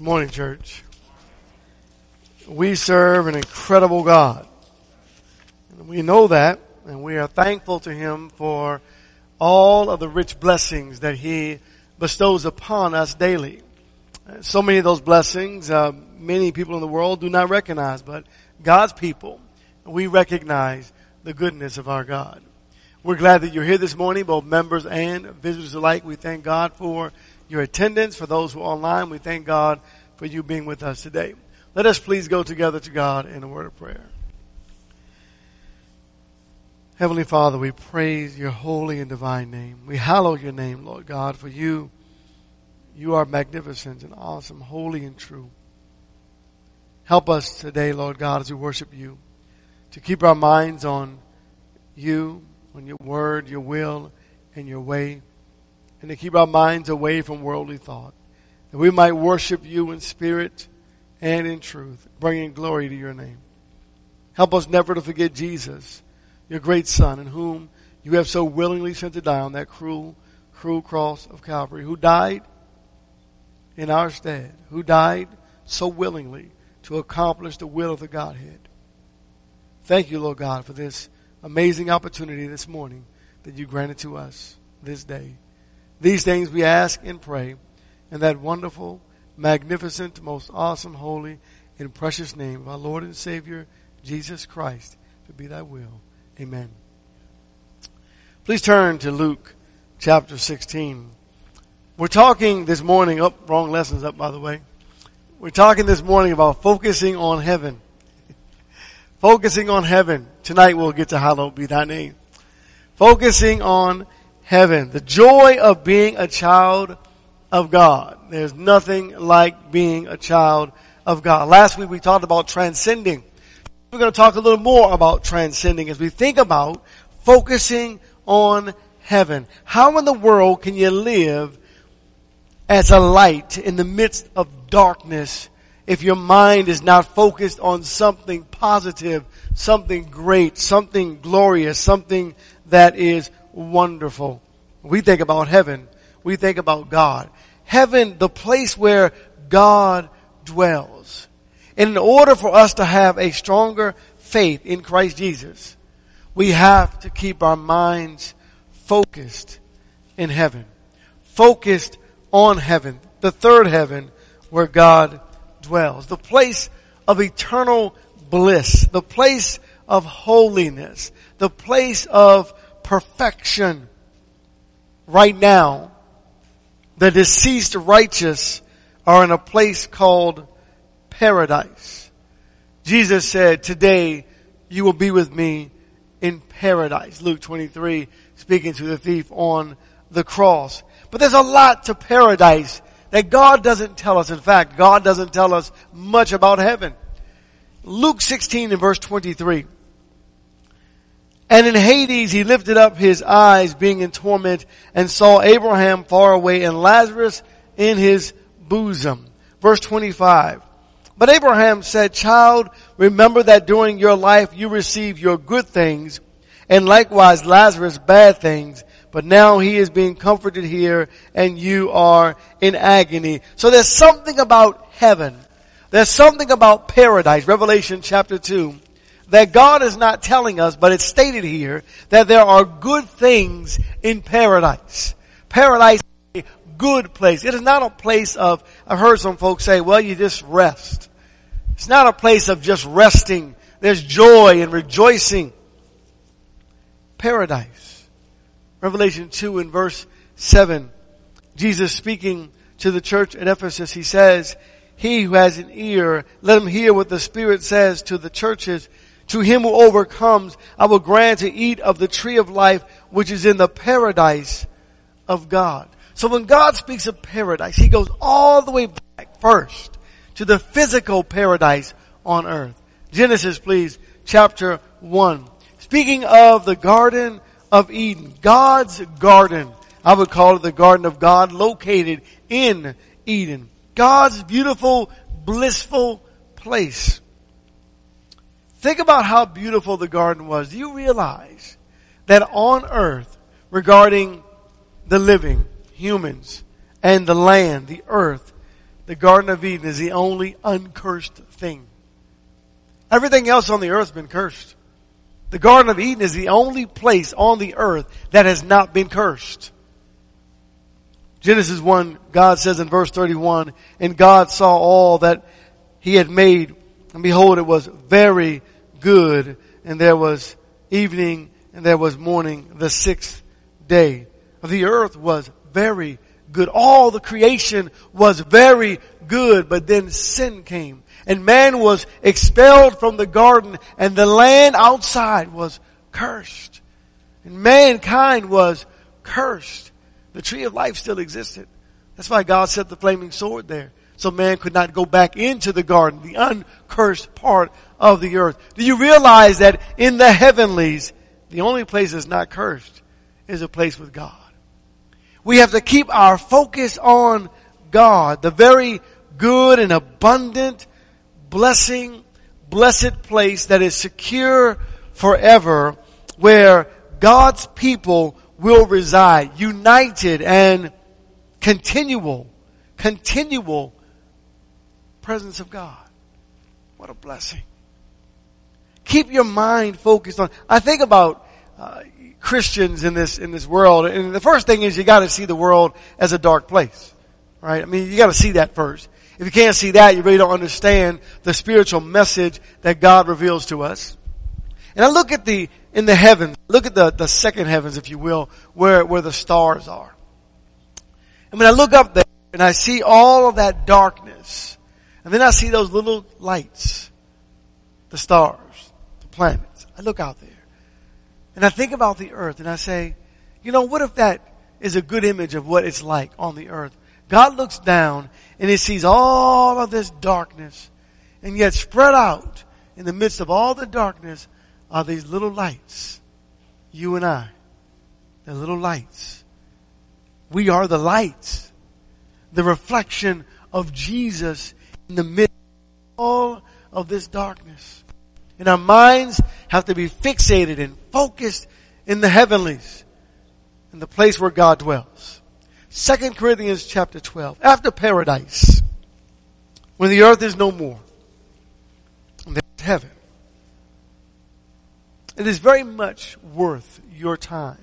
Good morning, church. We serve an incredible God. And we know that, and we are thankful to Him for all of the rich blessings that He bestows upon us daily. So many of those blessings, uh, many people in the world do not recognize, but God's people, we recognize the goodness of our God. We're glad that you're here this morning, both members and visitors alike. We thank God for your attendance. For those who are online, we thank God for you being with us today. Let us please go together to God in a word of prayer. Heavenly Father, we praise your holy and divine name. We hallow your name, Lord God, for you, you are magnificent and awesome, holy and true. Help us today, Lord God, as we worship you, to keep our minds on you, on your word, your will, and your way and to keep our minds away from worldly thought, that we might worship you in spirit and in truth, bringing glory to your name. Help us never to forget Jesus, your great Son, in whom you have so willingly sent to die on that cruel, cruel cross of Calvary, who died in our stead, who died so willingly to accomplish the will of the Godhead. Thank you, Lord God, for this amazing opportunity this morning that you granted to us this day. These things we ask and pray in that wonderful, magnificent, most awesome, holy, and precious name of our Lord and Savior, Jesus Christ, to be thy will. Amen. Please turn to Luke chapter 16. We're talking this morning, up, oh, wrong lessons up by the way. We're talking this morning about focusing on heaven. focusing on heaven. Tonight we'll get to hallowed be thy name. Focusing on heaven. The joy of being a child of God. There's nothing like being a child of God. Last week we talked about transcending. We're going to talk a little more about transcending as we think about focusing on heaven. How in the world can you live as a light in the midst of darkness if your mind is not focused on something positive, something great, something glorious, something that is wonderful. We think about heaven. We think about God. Heaven, the place where God dwells. And in order for us to have a stronger faith in Christ Jesus, we have to keep our minds focused in heaven. Focused on heaven. The third heaven where God dwells. The place of eternal bliss. The place of holiness. The place of perfection. Right now, the deceased righteous are in a place called paradise. Jesus said, today you will be with me in paradise. Luke 23, speaking to the thief on the cross. But there's a lot to paradise that God doesn't tell us. In fact, God doesn't tell us much about heaven. Luke 16 and verse 23. And in Hades he lifted up his eyes being in torment and saw Abraham far away and Lazarus in his bosom. Verse 25. But Abraham said, child, remember that during your life you received your good things and likewise Lazarus bad things. But now he is being comforted here and you are in agony. So there's something about heaven. There's something about paradise. Revelation chapter 2 that God is not telling us, but it's stated here that there are good things in paradise. Paradise is a good place. It is not a place of, I've heard some folks say, well, you just rest. It's not a place of just resting. There's joy and rejoicing. Paradise. Revelation 2 and verse 7. Jesus speaking to the church at Ephesus, he says, he who has an ear, let him hear what the Spirit says to the churches. To him who overcomes, I will grant to eat of the tree of life, which is in the paradise of God. So when God speaks of paradise, he goes all the way back first to the physical paradise on earth. Genesis, please, chapter 1. Speaking of the Garden of Eden, God's garden. I would call it the Garden of God located in Eden. God's beautiful, blissful place. Think about how beautiful the garden was. Do you realize that on earth, regarding the living, humans, and the land, the earth, the Garden of Eden is the only uncursed thing. Everything else on the earth has been cursed. The Garden of Eden is the only place on the earth that has not been cursed. Genesis 1, God says in verse 31, and God saw all that he had made, and behold, it was very good, and there was evening, and there was morning, the sixth day. The earth was very good. All the creation was very good, but then sin came and man was expelled from the garden and the land outside was cursed. And mankind was cursed. The tree of life still existed. That's why God set the flaming sword there. So man could not go back into the garden, the uncursed part of the earth. Do you realize that in the heavenlies, the only place that's not cursed is a place with God? We have to keep our focus on God, the very good and abundant blessing, blessed place that is secure forever where God's people will reside, united and continual, continual presence of God. What a blessing. Keep your mind focused on, I think about uh, Christians in this, in this world. And the first thing is you gotta see the world as a dark place. Right? I mean, you gotta see that first. If you can't see that, you really don't understand the spiritual message that God reveals to us. And I look at the, in the heavens, look at the, the second heavens, if you will, where, where the stars are. And when I look up there and I see all of that darkness, and then I see those little lights, the stars, the planets, I look out there. And I think about the earth and I say, you know, what if that is a good image of what it's like on the earth? God looks down and he sees all of this darkness and yet spread out in the midst of all the darkness are these little lights. You and I. The little lights. We are the lights. The reflection of Jesus in the midst of all of this darkness. And our minds have to be fixated and focused in the heavenlies, in the place where God dwells. Second Corinthians chapter 12. After paradise, when the earth is no more, and there's heaven. It is very much worth your time,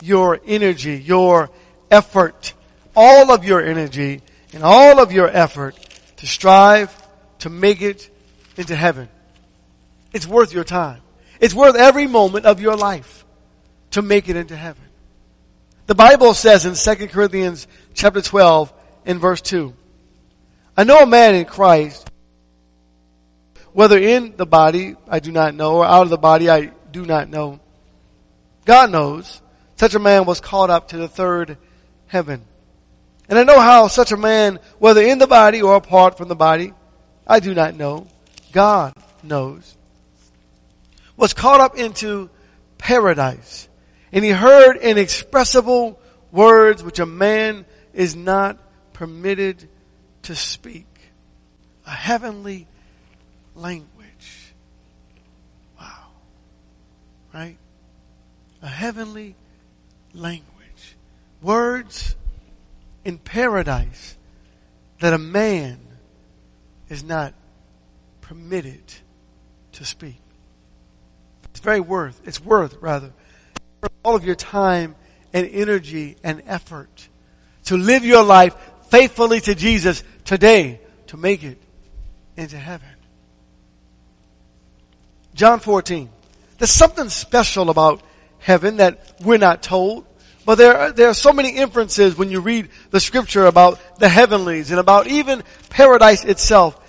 your energy, your effort, all of your energy and all of your effort to strive to make it into heaven. It's worth your time. It's worth every moment of your life to make it into heaven. The Bible says in 2 Corinthians chapter 12 in verse 2, I know a man in Christ, whether in the body, I do not know, or out of the body, I do not know. God knows. Such a man was caught up to the third heaven. And I know how such a man, whether in the body or apart from the body, I do not know. God knows was caught up into paradise. And he heard inexpressible words which a man is not permitted to speak. A heavenly language. Wow. Right? A heavenly language. Words in paradise that a man is not permitted to speak. It's very worth, it's worth rather, all of your time and energy and effort to live your life faithfully to Jesus today to make it into heaven. John 14. There's something special about heaven that we're not told. But there are, there are so many inferences when you read the scripture about the heavenlies and about even paradise itself.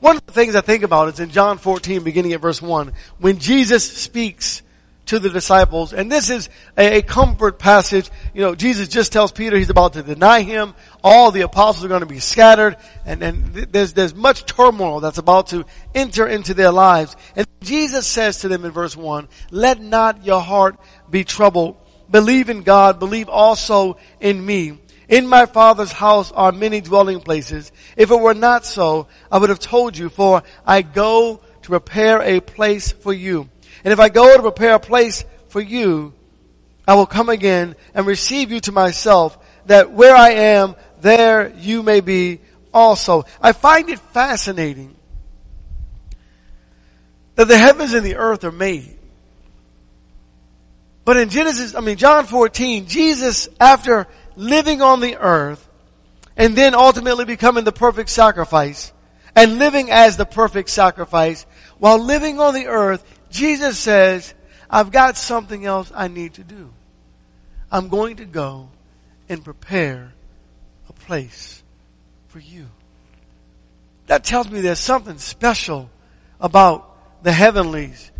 One of the things I think about is in John 14, beginning at verse 1, when Jesus speaks to the disciples, and this is a, a, comfort passage. You know, Jesus just tells Peter he's about to deny him. All the apostles are going to be scattered, and, and there's, there's much turmoil that's about to enter into their lives. And Jesus says to them in verse 1, let not your heart be troubled. Believe in God, believe also in me. In my father's house are many dwelling places. If it were not so, I would have told you, for I go to prepare a place for you. And if I go to prepare a place for you, I will come again and receive you to myself, that where I am, there you may be also. I find it fascinating that the heavens and the earth are made. But in Genesis, I mean, John 14, Jesus, after living on the earth and then ultimately becoming the perfect sacrifice and living as the perfect sacrifice, while living on the earth, Jesus says, I've got something else I need to do. I'm going to go and prepare a place for you. That tells me there's something special about the heavenlies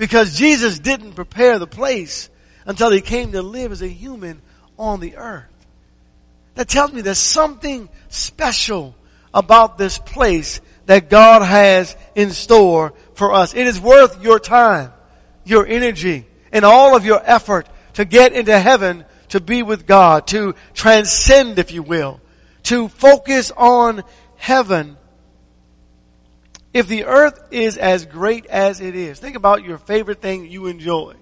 because Jesus didn't prepare the place until he came to live as a human on the earth. That tells me there's something special about this place that God has in store for us. It is worth your time, your energy, and all of your effort to get into heaven to be with God, to transcend, if you will, to focus on heaven. If the earth is as great as it is, think about your favorite thing you enjoy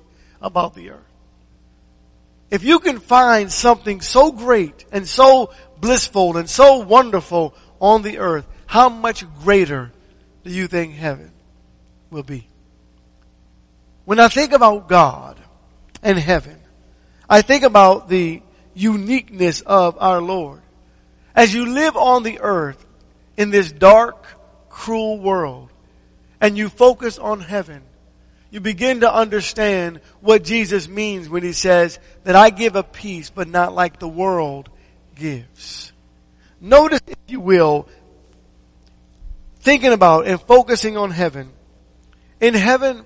about the earth. If you can find something so great and so blissful and so wonderful on the earth, how much greater do you think heaven will be? When I think about God and heaven, I think about the uniqueness of our Lord. As you live on the earth in this dark, cruel world, and you focus on heaven, you begin to understand what Jesus means when he says that I give a peace, but not like the world gives. Notice, if you will, thinking about and focusing on heaven. In heaven,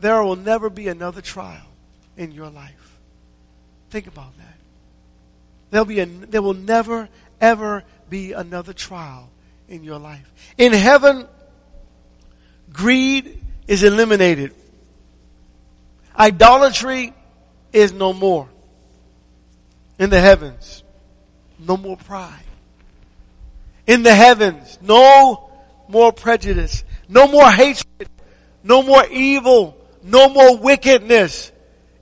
there will never be another trial in your life. Think about that. There'll be a, there will never, ever be another trial in your life. In heaven, greed is eliminated. Idolatry is no more. In the heavens, no more pride. In the heavens, no more prejudice, no more hatred, no more evil, no more wickedness.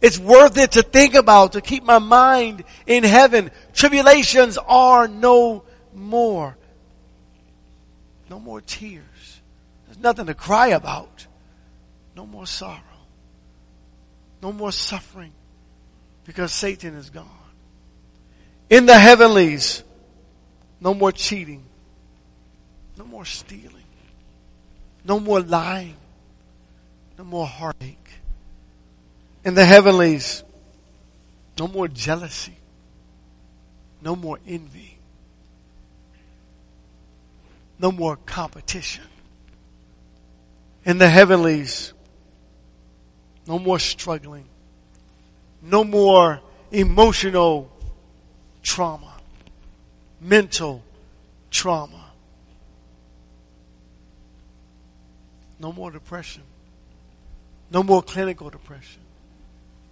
It's worth it to think about, to keep my mind in heaven. Tribulations are no more. No more tears. There's nothing to cry about. No more sorrow. No more suffering because Satan is gone. In the heavenlies, no more cheating. No more stealing. No more lying. No more heartache. In the heavenlies, no more jealousy. No more envy. No more competition. In the heavenlies, no more struggling. No more emotional trauma. Mental trauma. No more depression. No more clinical depression.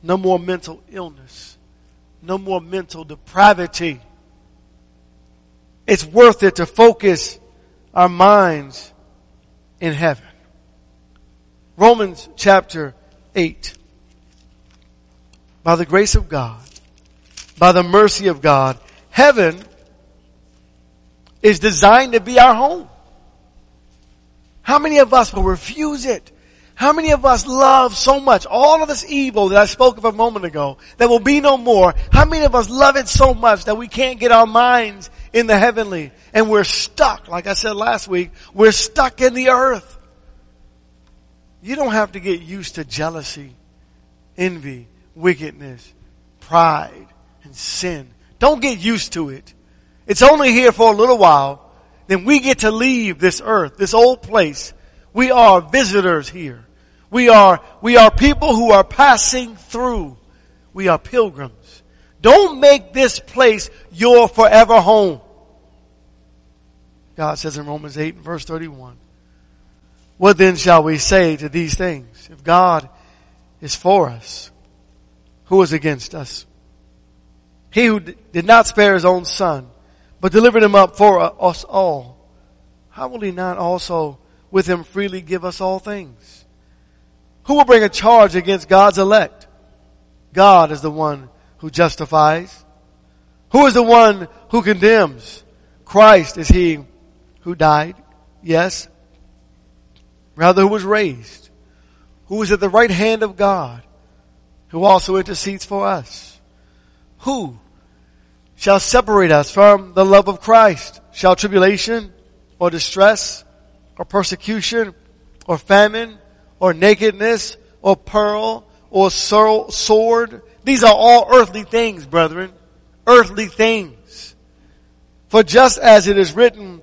No more mental illness. No more mental depravity. It's worth it to focus our minds in heaven. Romans chapter 8. By the grace of God, by the mercy of God, heaven is designed to be our home. How many of us will refuse it? How many of us love so much all of this evil that I spoke of a moment ago that will be no more? How many of us love it so much that we can't get our minds in the heavenly and we're stuck, like I said last week, we're stuck in the earth. You don't have to get used to jealousy, envy, wickedness, pride, and sin. Don't get used to it. It's only here for a little while. Then we get to leave this earth, this old place. We are visitors here. We are, we are people who are passing through. We are pilgrims. Don't make this place your forever home. God says in Romans 8 and verse 31, what then shall we say to these things? If God is for us, who is against us? He who did not spare his own son, but delivered him up for uh, us all, how will he not also with him freely give us all things? Who will bring a charge against God's elect? God is the one who justifies. Who is the one who condemns? Christ is he who died, yes, rather who was raised, who is at the right hand of God, who also intercedes for us. Who shall separate us from the love of Christ? Shall tribulation or distress or persecution or famine or nakedness or pearl or sword? These are all earthly things, brethren. Earthly things. For just as it is written,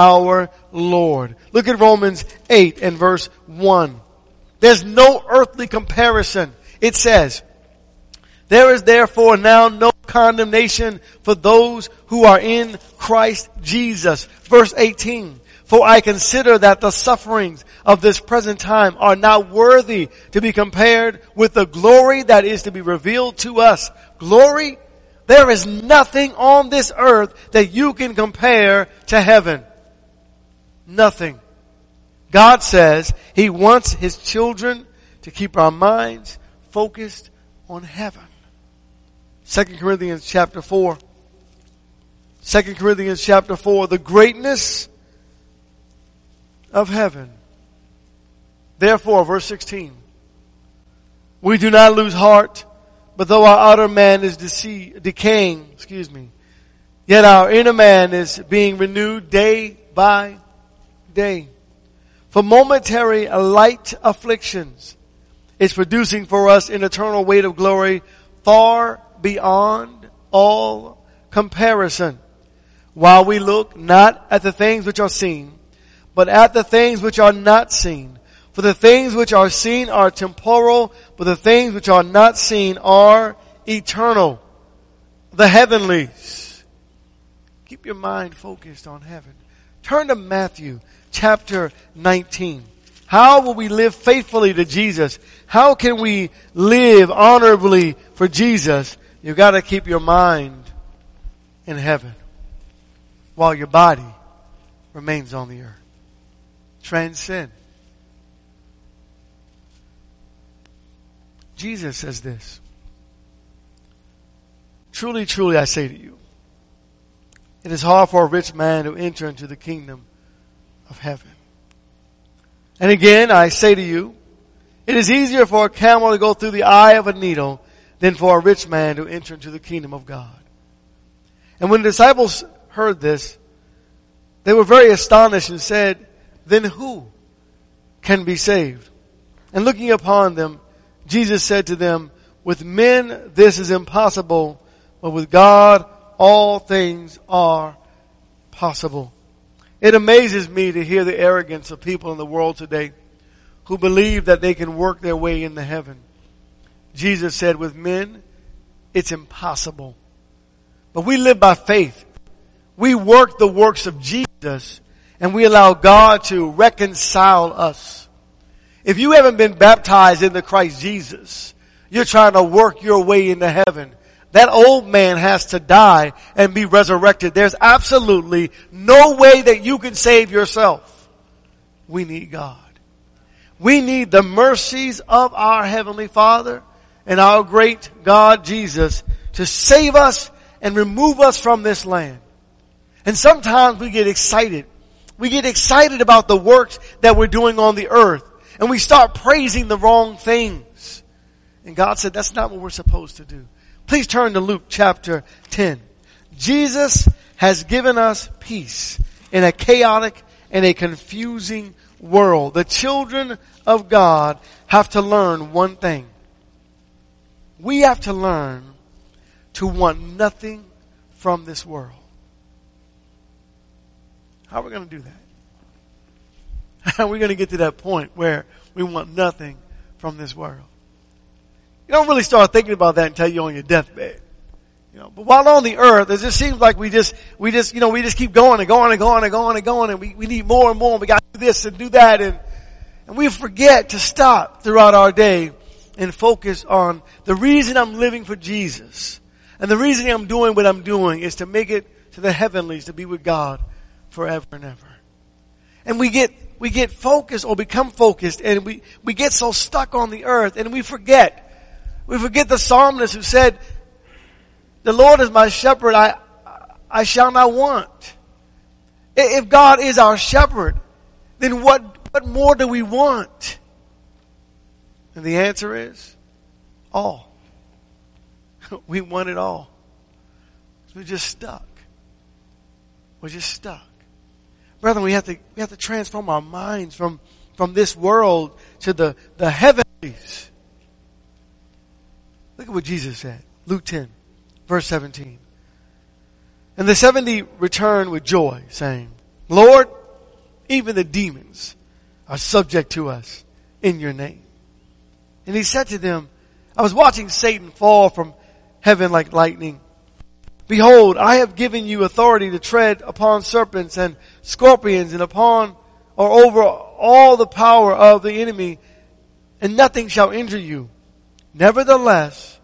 our Lord. Look at Romans 8 and verse 1. There's no earthly comparison. It says, there is therefore now no condemnation for those who are in Christ Jesus. Verse 18. For I consider that the sufferings of this present time are not worthy to be compared with the glory that is to be revealed to us. Glory? There is nothing on this earth that you can compare to heaven. Nothing. God says He wants His children to keep our minds focused on heaven. 2 Corinthians chapter 4. 2 Corinthians chapter 4. The greatness of heaven. Therefore, verse 16. We do not lose heart, but though our outer man is decaying, excuse me, yet our inner man is being renewed day by day. For momentary light afflictions is producing for us an eternal weight of glory far beyond all comparison. While we look not at the things which are seen, but at the things which are not seen. For the things which are seen are temporal, but the things which are not seen are eternal. The heavenlies. Keep your mind focused on heaven. Turn to Matthew chapter 19. How will we live faithfully to Jesus? How can we live honorably for Jesus? You've got to keep your mind in heaven while your body remains on the earth. Transcend. Jesus says this. Truly, truly, I say to you, it is hard for a rich man to enter into the kingdom of heaven. And again, I say to you, it is easier for a camel to go through the eye of a needle than for a rich man to enter into the kingdom of God. And when the disciples heard this, they were very astonished and said, then who can be saved? And looking upon them, Jesus said to them, with men this is impossible, but with God all things are possible. It amazes me to hear the arrogance of people in the world today who believe that they can work their way into heaven. Jesus said, with men, it's impossible. But we live by faith. We work the works of Jesus and we allow God to reconcile us. If you haven't been baptized into Christ Jesus, you're trying to work your way into heaven. That old man has to die and be resurrected. There's absolutely no way that you can save yourself. We need God. We need the mercies of our Heavenly Father and our great God Jesus to save us and remove us from this land. And sometimes we get excited we get excited about the works that we're doing on the earth and we start praising the wrong things. And God said that's not what we're supposed to do. Please turn to Luke chapter 10. Jesus has given us peace in a chaotic and a confusing world. The children of God have to learn one thing. We have to learn to want nothing from this world. How are we going to do that? How are we going to get to that point where we want nothing from this world? You don't really start thinking about that until you're on your deathbed. You know, but while on the earth, it just seems like we just, we just, you know, we just keep going and going and going and going and going and we, we need more and more and we got to do this and do that and, and we forget to stop throughout our day and focus on the reason I'm living for Jesus. And the reason I'm doing what I'm doing is to make it to the heavenlies, to be with God forever and ever. And we get, we get focused or become focused and we, we get so stuck on the earth and we forget. We forget the psalmist who said, the Lord is my shepherd, I, I shall not want. If God is our shepherd, then what, what more do we want? And the answer is all. we want it all. We're just stuck. We're just stuck. Brethren, we have to, we have to transform our minds from, from this world to the, the heavenlies. Look at what Jesus said. Luke 10, verse 17. And the 70 returned with joy, saying, Lord, even the demons are subject to us in your name. And he said to them, I was watching Satan fall from heaven like lightning. Behold, I have given you authority to tread upon serpents and scorpions and upon or over all the power of the enemy and nothing shall injure you. Nevertheless,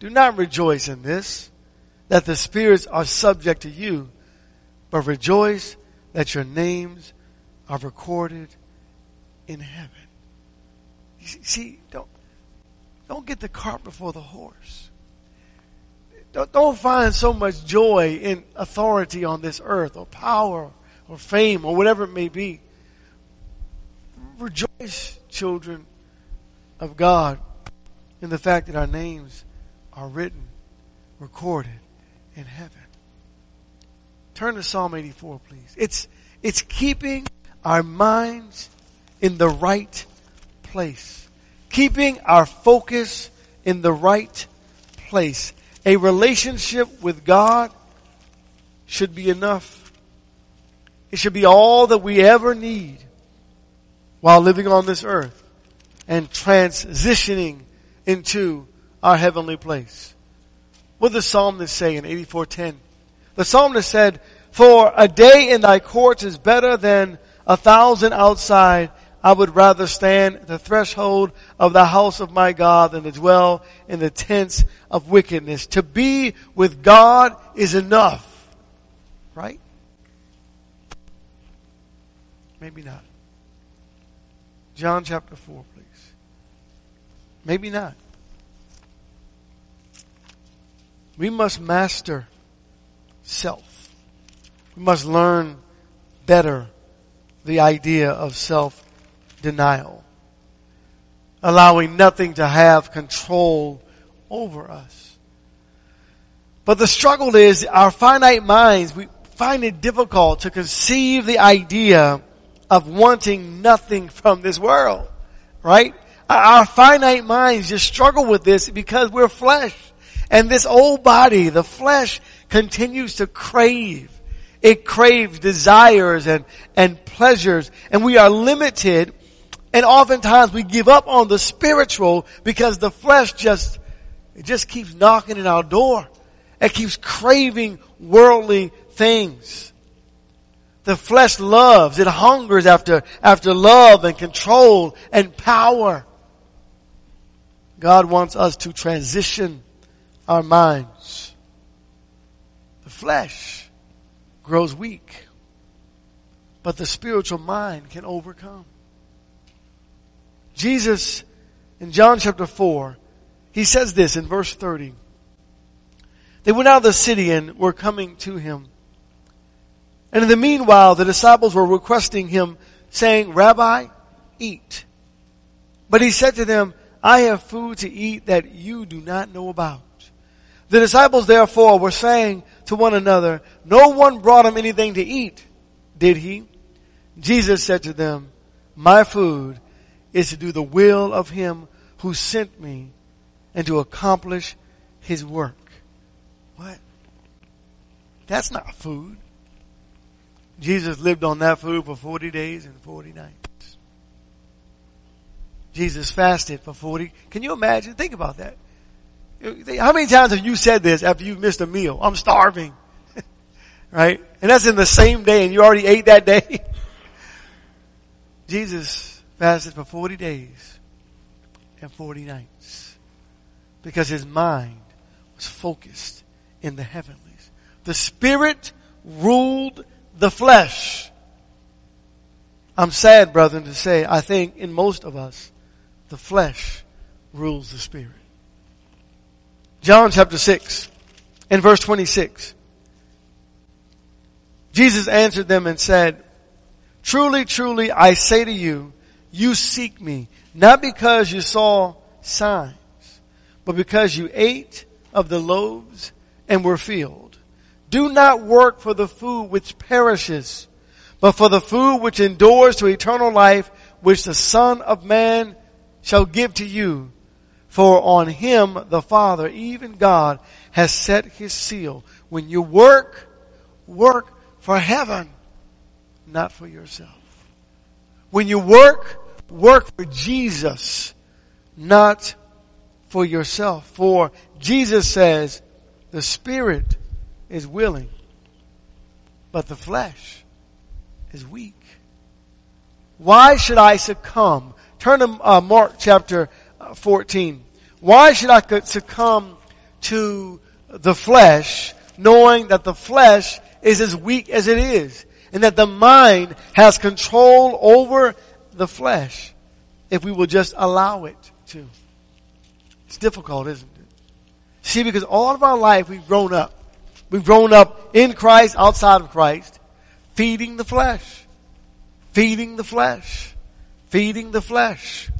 do not rejoice in this, that the spirits are subject to you, but rejoice that your names are recorded in heaven. You see, don't, don't get the cart before the horse. Don't, don't find so much joy in authority on this earth or power or fame or whatever it may be. Rejoice, children of God, in the fact that our names are written, recorded in heaven. Turn to Psalm 84, please. It's, it's keeping our minds in the right place. Keeping our focus in the right place. A relationship with God should be enough. It should be all that we ever need while living on this earth and transitioning into our heavenly place. What did the psalmist say in 84.10? The psalmist said, For a day in thy courts is better than a thousand outside. I would rather stand at the threshold of the house of my God than to dwell in the tents of wickedness. To be with God is enough. Right? Maybe not. John chapter 4, please. Maybe not. We must master self. We must learn better the idea of self denial. Allowing nothing to have control over us. But the struggle is our finite minds, we find it difficult to conceive the idea of wanting nothing from this world. Right? Our finite minds just struggle with this because we're flesh. And this old body, the flesh, continues to crave. It craves desires and, and pleasures. And we are limited. And oftentimes we give up on the spiritual because the flesh just, it just keeps knocking at our door. It keeps craving worldly things. The flesh loves, it hungers after, after love and control and power. God wants us to transition our minds. The flesh grows weak, but the spiritual mind can overcome. Jesus, in John chapter 4, he says this in verse 30. They went out of the city and were coming to him. And in the meanwhile, the disciples were requesting him, saying, Rabbi, eat. But he said to them, I have food to eat that you do not know about. The disciples therefore were saying to one another, no one brought him anything to eat, did he? Jesus said to them, my food is to do the will of him who sent me and to accomplish his work. What? That's not food. Jesus lived on that food for 40 days and 40 nights. Jesus fasted for 40. Can you imagine? Think about that. How many times have you said this after you've missed a meal? I'm starving. right? And that's in the same day and you already ate that day. Jesus fasted for 40 days and 40 nights because his mind was focused in the heavenlies. The spirit ruled the flesh. I'm sad, brethren, to say, I think in most of us, the flesh rules the spirit. John chapter 6 and verse 26. Jesus answered them and said, Truly, truly, I say to you, you seek me, not because you saw signs, but because you ate of the loaves and were filled. Do not work for the food which perishes, but for the food which endures to eternal life, which the Son of Man shall give to you. For on him the Father, even God, has set his seal. When you work, work for heaven not for yourself. When you work, work for Jesus, not for yourself. For Jesus says the spirit is willing, but the flesh is weak. Why should I succumb? Turn to uh, Mark chapter uh, 14. Why should I succumb to the flesh knowing that the flesh is as weak as it is? and that the mind has control over the flesh if we will just allow it to. It's difficult, isn't it? See, because all of our life we've grown up. We've grown up in Christ, outside of Christ, feeding the flesh. Feeding the flesh. Feeding the flesh.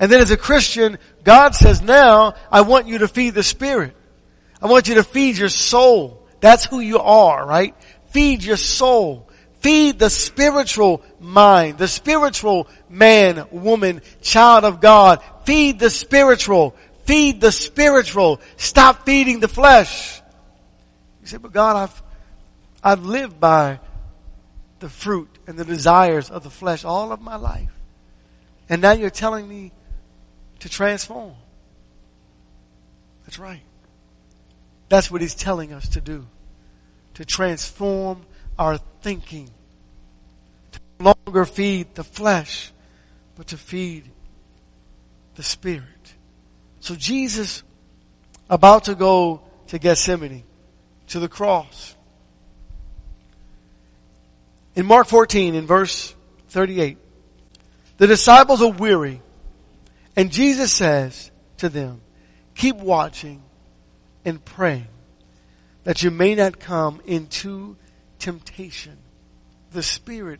And then as a Christian, God says, now I want you to feed the spirit. I want you to feed your soul. That's who you are, right? Feed your soul. Feed the spiritual mind, the spiritual man, woman, child of God. Feed the spiritual. Feed the spiritual. Stop feeding the flesh. You say, but God, I've, I've lived by the fruit and the desires of the flesh all of my life. And now you're telling me to transform. That's right. That's what he's telling us to do to transform our thinking. To no longer feed the flesh, but to feed the spirit. So Jesus, about to go to Gethsemane, to the cross. In Mark 14, in verse 38, the disciples are weary, and Jesus says to them, keep watching and praying that you may not come into temptation. The spirit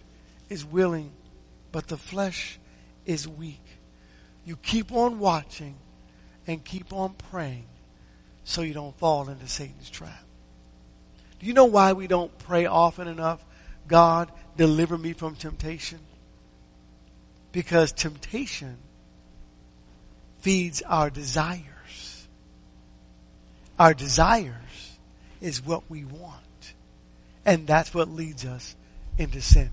is willing, but the flesh is weak. You keep on watching and keep on praying so you don't fall into Satan's trap. Do you know why we don't pray often enough? God, deliver me from temptation. Because temptation feeds our desires. Our desires is what we want. And that's what leads us into sin.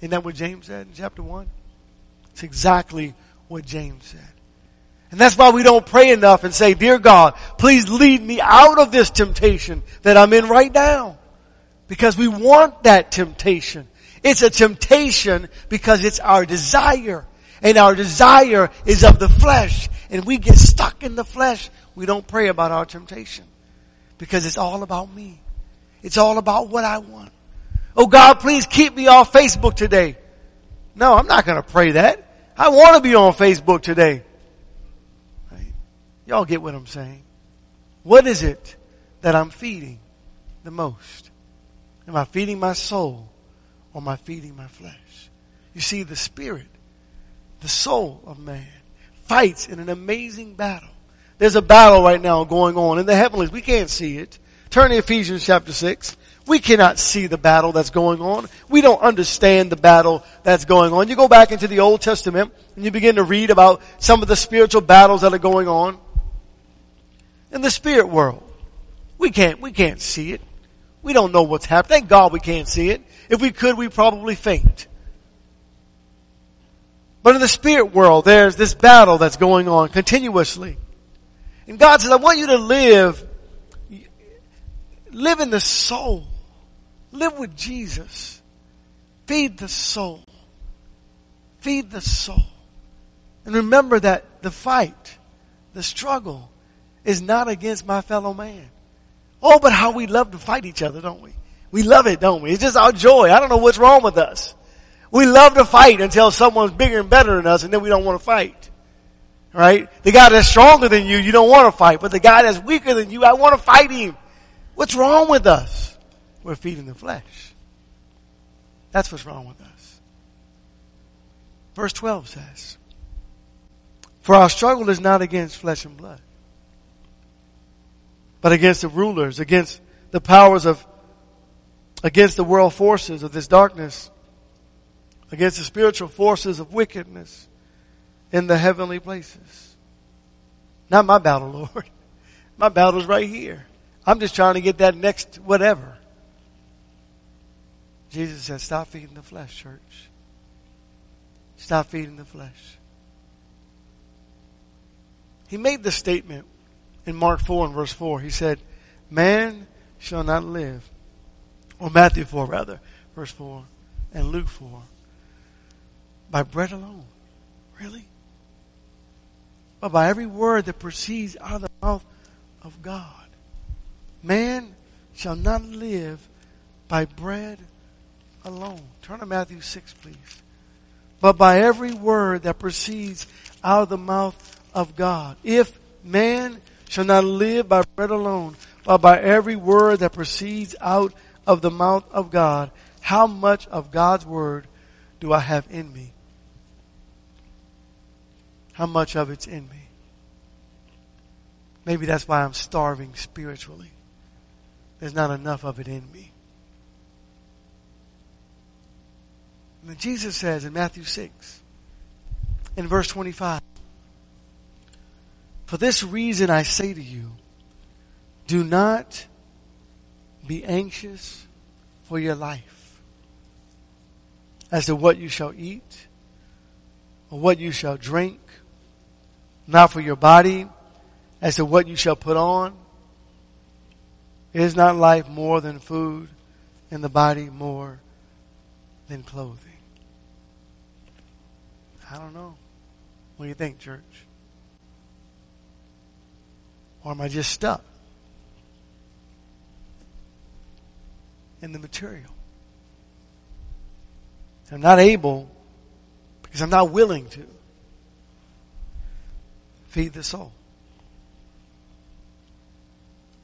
Isn't that what James said in chapter 1? It's exactly what James said. And that's why we don't pray enough and say, Dear God, please lead me out of this temptation that I'm in right now. Because we want that temptation. It's a temptation because it's our desire. And our desire is of the flesh. And we get stuck in the flesh. We don't pray about our temptation because it's all about me. It's all about what I want. Oh God, please keep me off Facebook today. No, I'm not going to pray that. I want to be on Facebook today. Right? Y'all get what I'm saying? What is it that I'm feeding the most? Am I feeding my soul or am I feeding my flesh? You see, the spirit, the soul of man fights in an amazing battle there's a battle right now going on in the heavenlies. We can't see it. Turn to Ephesians chapter 6. We cannot see the battle that's going on. We don't understand the battle that's going on. You go back into the Old Testament and you begin to read about some of the spiritual battles that are going on in the spirit world. We can't, we can't see it. We don't know what's happening. Thank God we can't see it. If we could, we'd probably faint. But in the spirit world, there's this battle that's going on continuously. And God says, I want you to live, live in the soul. Live with Jesus. Feed the soul. Feed the soul. And remember that the fight, the struggle, is not against my fellow man. Oh, but how we love to fight each other, don't we? We love it, don't we? It's just our joy. I don't know what's wrong with us. We love to fight until someone's bigger and better than us and then we don't want to fight. Right? The guy that's stronger than you, you don't want to fight. But the guy that's weaker than you, I want to fight him. What's wrong with us? We're feeding the flesh. That's what's wrong with us. Verse 12 says, For our struggle is not against flesh and blood, but against the rulers, against the powers of, against the world forces of this darkness, against the spiritual forces of wickedness in the heavenly places. Not my battle, Lord. My battle's right here. I'm just trying to get that next whatever. Jesus said, stop feeding the flesh, church. Stop feeding the flesh. He made the statement in Mark 4 and verse 4. He said, man shall not live, or Matthew 4 rather, verse 4, and Luke 4, by bread alone. Really? But by every word that proceeds out of the mouth of God. Man shall not live by bread alone. Turn to Matthew 6, please. But by every word that proceeds out of the mouth of God. If man shall not live by bread alone, but by every word that proceeds out of the mouth of God, how much of God's word do I have in me? How much of it's in me? Maybe that's why I'm starving spiritually. There's not enough of it in me. And Jesus says in Matthew 6, in verse 25, For this reason I say to you, do not be anxious for your life as to what you shall eat or what you shall drink not for your body as to what you shall put on. Is not life more than food and the body more than clothing? I don't know. What do you think, church? Or am I just stuck in the material? I'm not able because I'm not willing to feed the soul.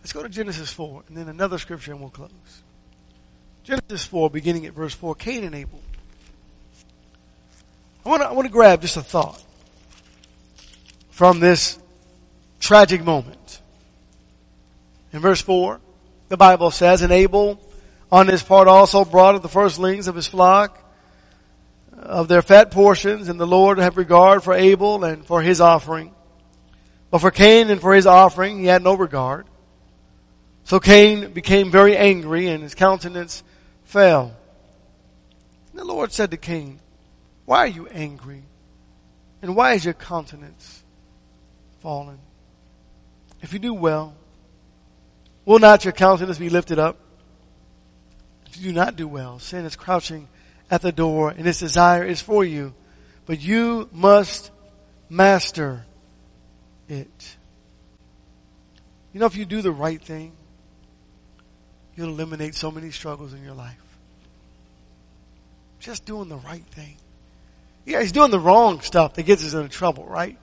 Let's go to Genesis 4 and then another scripture and we'll close. Genesis 4, beginning at verse 4, Cain and Abel. I want to, I want to grab just a thought from this tragic moment. In verse 4, the Bible says, And Abel on his part also brought of the firstlings of his flock, of their fat portions, and the Lord had regard for Abel and for his offering. But for Cain and for his offering, he had no regard. So Cain became very angry and his countenance fell. And the Lord said to Cain, why are you angry? And why is your countenance fallen? If you do well, will not your countenance be lifted up? If you do not do well, sin is crouching at the door and its desire is for you, but you must master it. You know, if you do the right thing, you'll eliminate so many struggles in your life. Just doing the right thing. Yeah, he's doing the wrong stuff that gets us into trouble, right?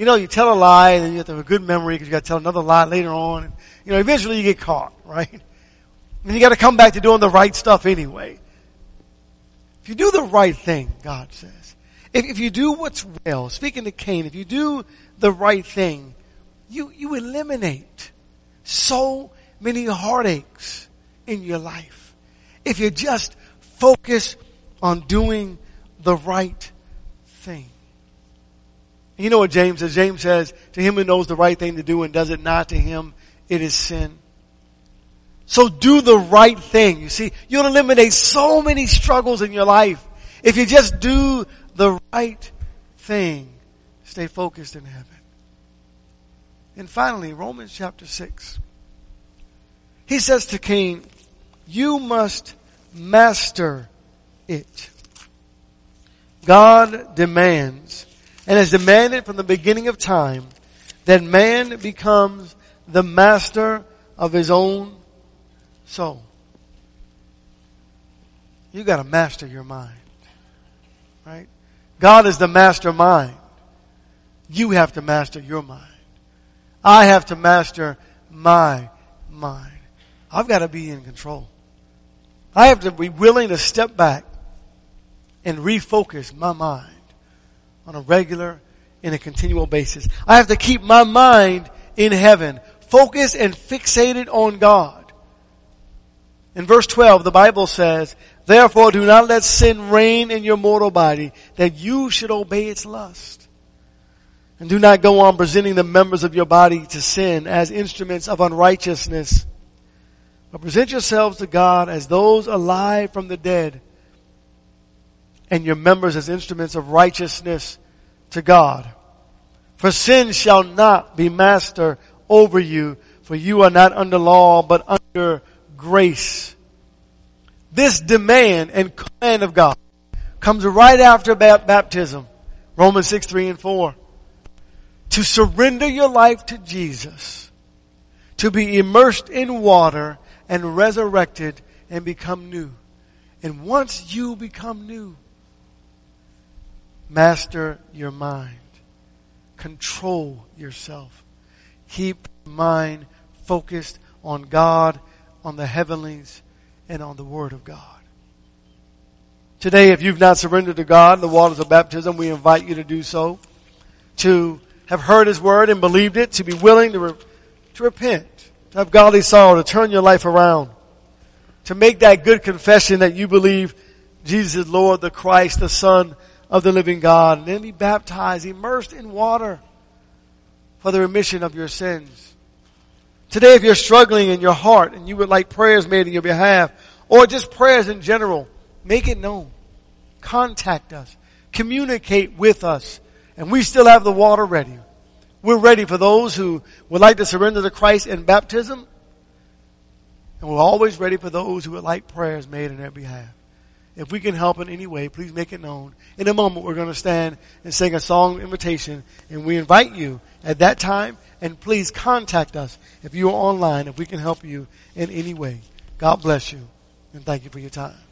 You know, you tell a lie and then you have to have a good memory because you got to tell another lie later on. And, you know, eventually you get caught, right? And you got to come back to doing the right stuff anyway. If you do the right thing, God says, if, if you do what's well, speaking to Cain, if you do the right thing, you, you eliminate so many heartaches in your life. If you just focus on doing the right thing. You know what James says? James says, to him who knows the right thing to do and does it not, to him it is sin. So do the right thing. You see, you'll eliminate so many struggles in your life if you just do the right thing. Stay focused in heaven. And finally, Romans chapter 6. He says to Cain, you must master it. God demands and has demanded from the beginning of time that man becomes the master of his own soul. You gotta master your mind. Right? God is the master mind. You have to master your mind. I have to master my mind. I've got to be in control. I have to be willing to step back and refocus my mind on a regular and a continual basis. I have to keep my mind in heaven, focused and fixated on God. In verse 12, the Bible says, Therefore do not let sin reign in your mortal body, that you should obey its lust. And do not go on presenting the members of your body to sin as instruments of unrighteousness, but present yourselves to God as those alive from the dead, and your members as instruments of righteousness to God. For sin shall not be master over you, for you are not under law, but under grace. This demand and command of God comes right after baptism. Romans 6, 3 and 4. To surrender your life to Jesus. To be immersed in water and resurrected and become new. And once you become new, master your mind. Control yourself. Keep mind focused on God, on the heavenlies, and on the Word of God. Today, if you've not surrendered to God in the waters of baptism, we invite you to do so. To have heard His Word and believed it, to be willing to, re- to repent, to have godly sorrow, to turn your life around, to make that good confession that you believe Jesus is Lord, the Christ, the Son of the living God, and then be baptized, immersed in water for the remission of your sins. Today, if you're struggling in your heart and you would like prayers made in your behalf, or just prayers in general, make it known. Contact us. Communicate with us. And we still have the water ready. We're ready for those who would like to surrender to Christ in baptism. And we're always ready for those who would like prayers made in their behalf. If we can help in any way, please make it known. In a moment, we're going to stand and sing a song invitation, and we invite you at that time, and please contact us if you are online, if we can help you in any way. God bless you, and thank you for your time.